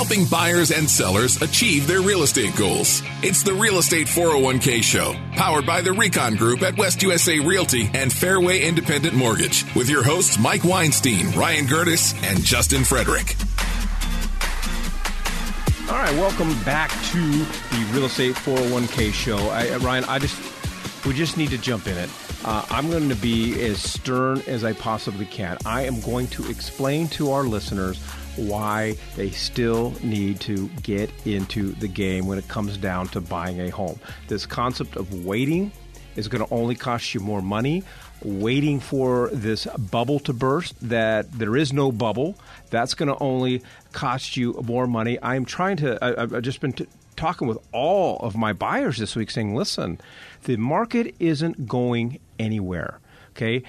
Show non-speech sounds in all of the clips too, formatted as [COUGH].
helping buyers and sellers achieve their real estate goals. It's the Real Estate 401k Show, powered by the Recon Group at West USA Realty and Fairway Independent Mortgage, with your hosts Mike Weinstein, Ryan Gertis, and Justin Frederick. All right, welcome back to the Real Estate 401k Show. I, Ryan, I just we just need to jump in it. Uh, I'm going to be as stern as I possibly can. I am going to explain to our listeners why they still need to get into the game when it comes down to buying a home. This concept of waiting is going to only cost you more money. Waiting for this bubble to burst, that there is no bubble, that's going to only cost you more money. I'm trying to, I, have just been t- talking with all of my buyers this week saying, listen, the market isn't going anywhere. Okay.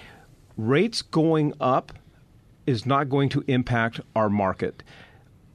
Rates going up is not going to impact our market.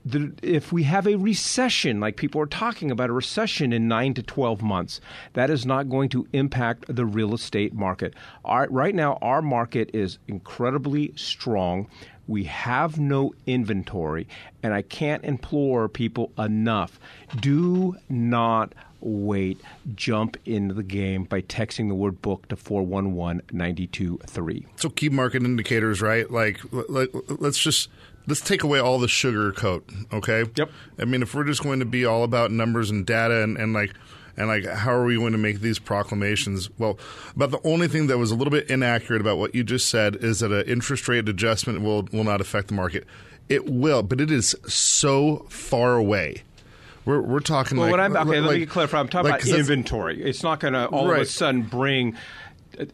The, if we have a recession, like people are talking about a recession in nine to 12 months, that is not going to impact the real estate market. Our, right now, our market is incredibly strong. We have no inventory, and I can't implore people enough. Do not wait. Jump into the game by texting the word book to 411 923. So, key market indicators, right? Like, let, let's just let's take away all the sugar coat, okay? Yep. I mean, if we're just going to be all about numbers and data and, and like and like how are we going to make these proclamations well about the only thing that was a little bit inaccurate about what you just said is that an interest rate adjustment will will not affect the market it will but it is so far away we're, we're talking well, like, I'm, okay, like, let me clarify. I'm talking like, about inventory. It's not going to all right. of a sudden bring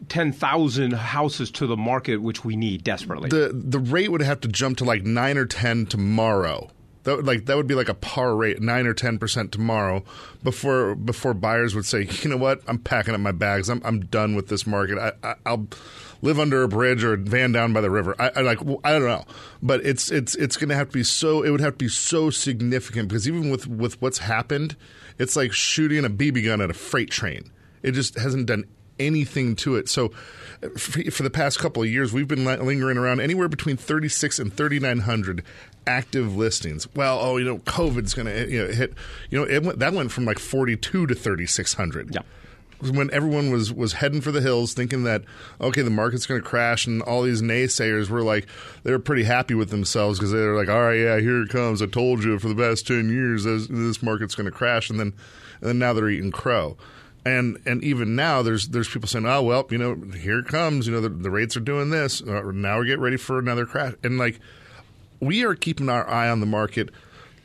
10,000 houses to the market, which we need desperately. The, the rate would have to jump to like 9 or 10 tomorrow that would like that would be like a par rate, nine or ten percent tomorrow, before before buyers would say, you know what, I'm packing up my bags. I'm I'm done with this market. I, I will live under a bridge or a van down by the river. I, I like I don't know, but it's it's it's going to have to be so. It would have to be so significant because even with with what's happened, it's like shooting a BB gun at a freight train. It just hasn't done anything to it. So for the past couple of years, we've been lingering around anywhere between 36 and 3,900 active listings. Well, oh, you know, COVID's going to you know, hit. You know, went, that went from like 42 to 3,600. Yeah when everyone was was heading for the hills, thinking that okay, the market's going to crash, and all these naysayers were like they were pretty happy with themselves because they were like, all right, yeah, here it comes. I told you for the past ten years this, this market's going to crash, and then and then now they're eating crow and and even now there's there's people saying oh well you know here it comes you know the, the rates are doing this uh, now we're getting ready for another crash and like we are keeping our eye on the market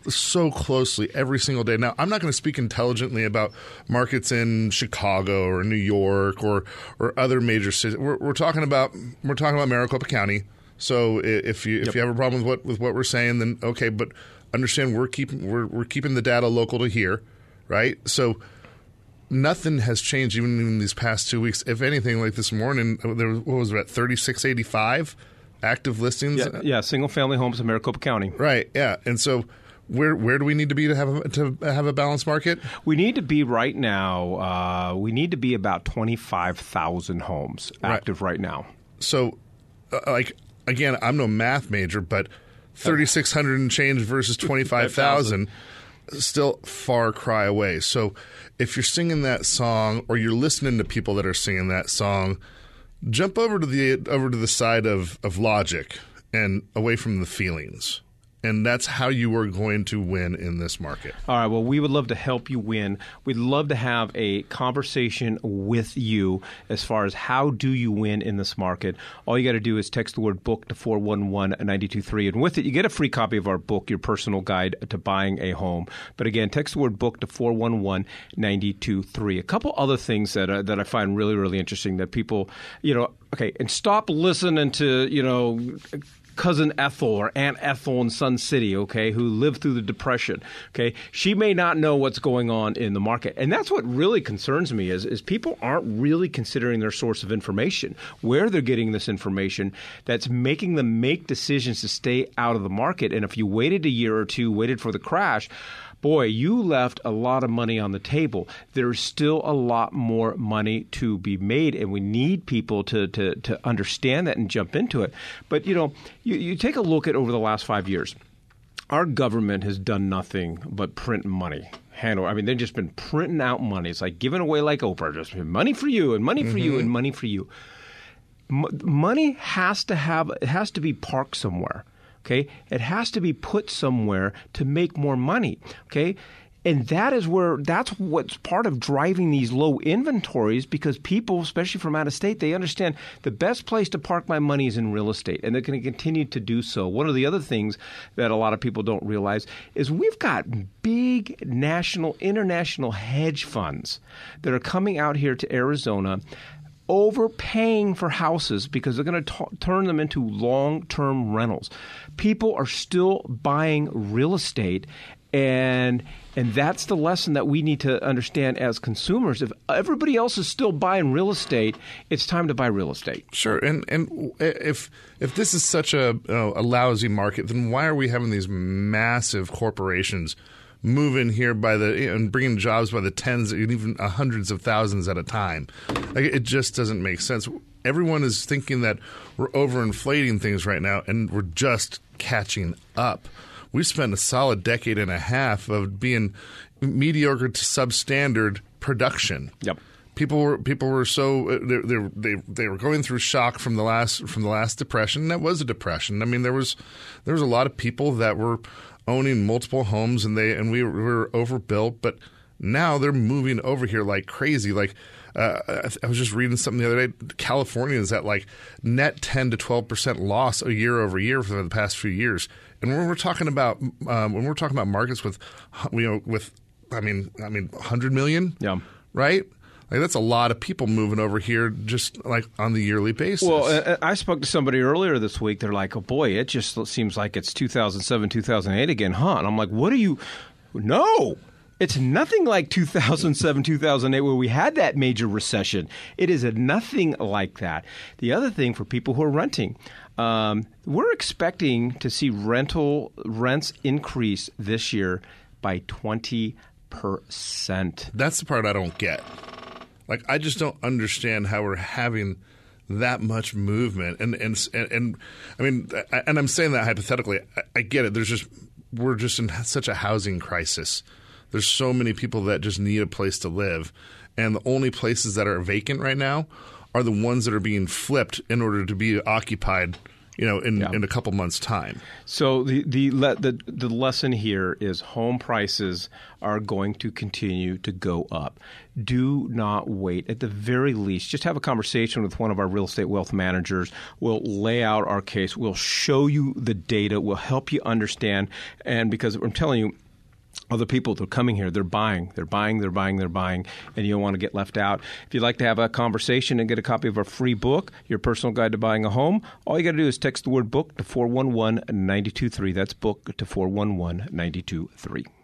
so closely every single day. Now, I'm not going to speak intelligently about markets in Chicago or New York or or other major cities. We're, we're talking about we're talking about Maricopa County. So if you if yep. you have a problem with what with what we're saying, then okay. But understand we're keeping we're we're keeping the data local to here, right? So nothing has changed even in these past two weeks. If anything, like this morning, uh, there was, what was it, thirty six eighty five active listings. Yeah, yeah, single family homes in Maricopa County. Right. Yeah, and so. Where where do we need to be to have a, to have a balanced market? We need to be right now. Uh, we need to be about twenty five thousand homes active right, right now. So, uh, like again, I'm no math major, but thirty six hundred and change versus [LAUGHS] twenty five thousand still far cry away. So if you're singing that song or you're listening to people that are singing that song, jump over to the over to the side of, of logic and away from the feelings and that's how you are going to win in this market. All right. Well, we would love to help you win. We'd love to have a conversation with you as far as how do you win in this market. All you got to do is text the word book to 411-923 and with it you get a free copy of our book, Your Personal Guide to Buying a Home. But again, text the word book to 411-923. A couple other things that uh, that I find really really interesting that people, you know, okay, and stop listening to, you know, cousin Ethel or Aunt Ethel in Sun City, okay, who lived through the Depression, okay, she may not know what's going on in the market. And that's what really concerns me is, is people aren't really considering their source of information, where they're getting this information that's making them make decisions to stay out of the market. And if you waited a year or two, waited for the crash, boy, you left a lot of money on the table. There's still a lot more money to be made, and we need people to, to, to understand that and jump into it. But, you know, you, you take a look at over the last five years our government has done nothing but print money. Handle. I mean, they've just been printing out money. It's like giving away like Oprah, just money for you and money for mm-hmm. you and money for you. M- money has to have it has to be parked somewhere. Okay, it has to be put somewhere to make more money. Okay, and that is where that's what's part of driving these low inventories because people, especially from out of state, they understand the best place to park my money is in real estate, and they're going to continue to do so. One of the other things that a lot of people don't realize is we've got big national, international hedge funds that are coming out here to Arizona overpaying for houses because they're going to turn them into long term rentals. People are still buying real estate and and that's the lesson that we need to understand as consumers. If everybody else is still buying real estate, it's time to buy real estate. Sure, and and if if this is such a uh, a lousy market, then why are we having these massive corporations? Move in here by the and bringing jobs by the tens and even hundreds of thousands at a time. Like it just doesn't make sense. Everyone is thinking that we're overinflating things right now, and we're just catching up we spent a solid decade and a half of being mediocre to substandard production. Yep. People were people were so uh, they, they they they were going through shock from the last from the last depression. That was a depression. I mean, there was there was a lot of people that were owning multiple homes, and they and we were overbuilt, but now they're moving over here like crazy. Like uh, I was just reading something the other day. California is at like net ten to twelve percent loss a year over year for the past few years. And when we're talking about um, when we're talking about markets with you know with I mean I mean 100 million, yeah, right. Like that's a lot of people moving over here just like on the yearly basis. Well, I spoke to somebody earlier this week. They're like, "Oh boy, it just seems like it's 2007, 2008 again, huh?" And I'm like, "What are you? No, it's nothing like 2007, 2008, where we had that major recession. It is nothing like that. The other thing for people who are renting, um, we're expecting to see rental rents increase this year by 20%. That's the part I don't get. Like, I just don't understand how we're having that much movement. And, and, and, and I mean, and I'm saying that hypothetically, I, I get it. There's just, we're just in such a housing crisis. There's so many people that just need a place to live. And the only places that are vacant right now are the ones that are being flipped in order to be occupied you know, in, yeah. in a couple months' time. So the the, the the lesson here is home prices are going to continue to go up. Do not wait. At the very least, just have a conversation with one of our real estate wealth managers. We'll lay out our case. We'll show you the data. We'll help you understand. And because I'm telling you, other people that are coming here, they're buying, they're buying, they're buying, they're buying, and you don't want to get left out. If you'd like to have a conversation and get a copy of our free book, Your Personal Guide to Buying a Home, all you got to do is text the word book to 411 923. That's book to 411 923.